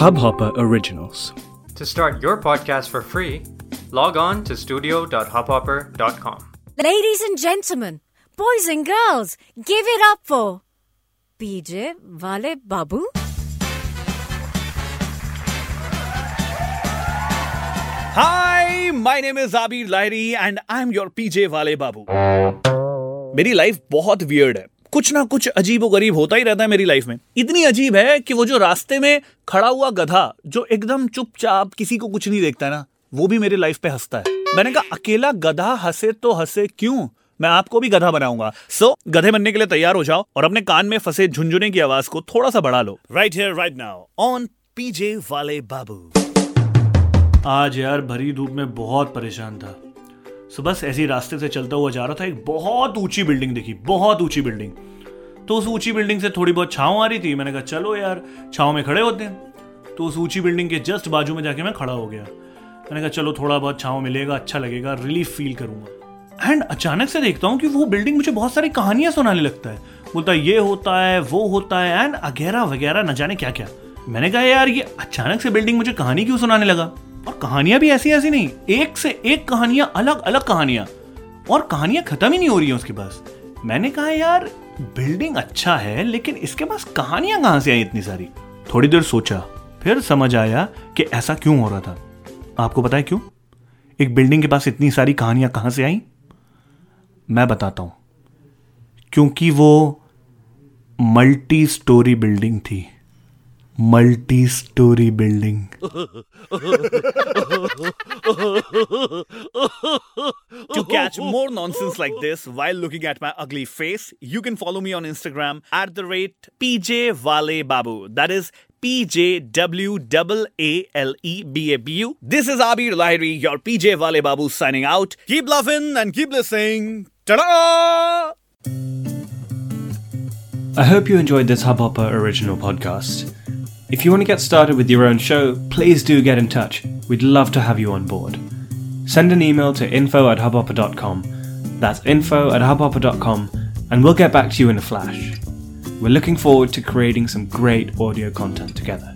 Hubhopper Originals. To start your podcast for free, log on to studio.hubhopper.com. Ladies and gentlemen, boys and girls, give it up for PJ Wale Babu. Hi, my name is Abir Lahiri and I'm your PJ वाले बाबू मेरी life बहुत weird है कुछ ना कुछ अजीब व गरीब होता ही रहता है मेरी लाइफ में। इतनी अजीब है कि वो जो रास्ते में खड़ा हुआ गधा जो एकदम चुपचाप किसी को कुछ नहीं देखता है ना वो भी मेरी लाइफ पे हंसता है। मैंने कहा अकेला गधा हंसे तो हंसे क्यों? मैं आपको भी गधा बनाऊँगा। सो so, गधे बनने के लिए तैयार हो जाओ और अपने कान में फंसे झुंझुने की आवाज़ को थोड़ा सा बढ़ा लो। Right here right now on PJ वाले बाबू। आज यार भरी धूप में बहुत परेशान था। सो बस ऐसे रास्ते से चलता हुआ जा रहा था एक बहुत ऊँची बिल्डिंग देखी बहुत ऊँची बिल्डिंग तो उस ऊँची बिल्डिंग से थोड़ी बहुत छाँव आ रही थी। मैंने कहा, चलो यार, छाँव में खड़े होते हैं। तो उस ऊँची बिल्डिंग के जस्ट बाजू में जाके मैं खड़ा हो गया। मैंने कहा, चलो, थोड़ा बहुत छाँव मिलेगा अच्छा लगेगा रिलीफ फील करूँगा। एंड अचानक से देखता हूँ कि वो बिल्डिंग मुझे बहुत सारी कहानियाँ सुनाने लगता है। बोलता है ये होता है, वो होता है एंड अगेरा वगैरह, न जाने क्या क्या मैंने कहा, यार, ये अचानक से बिल्डिंग मुझे कहानी क्यों सुनाने लगा? और कहानियाँ भी ऐसी ऐसी नहीं, एक से एक कहानियाँ अलग अलग कहानियाँ। और कहानियाँ खत्म ही नहीं हो रही हैं उसके पास। मैंने कहा, यार बिल्डिंग अच्छा है, लेकिन इसके पास कहानियाँ कहाँ से आई इतनी सारी? थोड़ी देर सोचा, फिर समझ आया कि ऐसा क्यों हो रहा था। आपको पता है क्यों? एक बिल्डिंग के पास इतनी सारी कहानियाँ कहाँ से आई? मैं बताता हूँ। क्योंकि वो मल्टी स्टोरी बिल्डिंग थी। Multi storey building. to catch more nonsense like this while looking at my ugly face, you can follow me on Instagram at the rate PJ Wale Babu. That is P J W A A L E B A B U. This is Abir Lahiri, your PJ Wale Babu signing out. Keep laughing and keep listening. Ta-da! I hope you enjoyed this Hubhopper original podcast. If you want to get started with your own show, please do get in touch. We'd love to have you on board. Send an email to info at hubhopper.com. That's info at hubhopper.com, and we'll get back to you in a flash. We're looking forward to creating some great audio content together.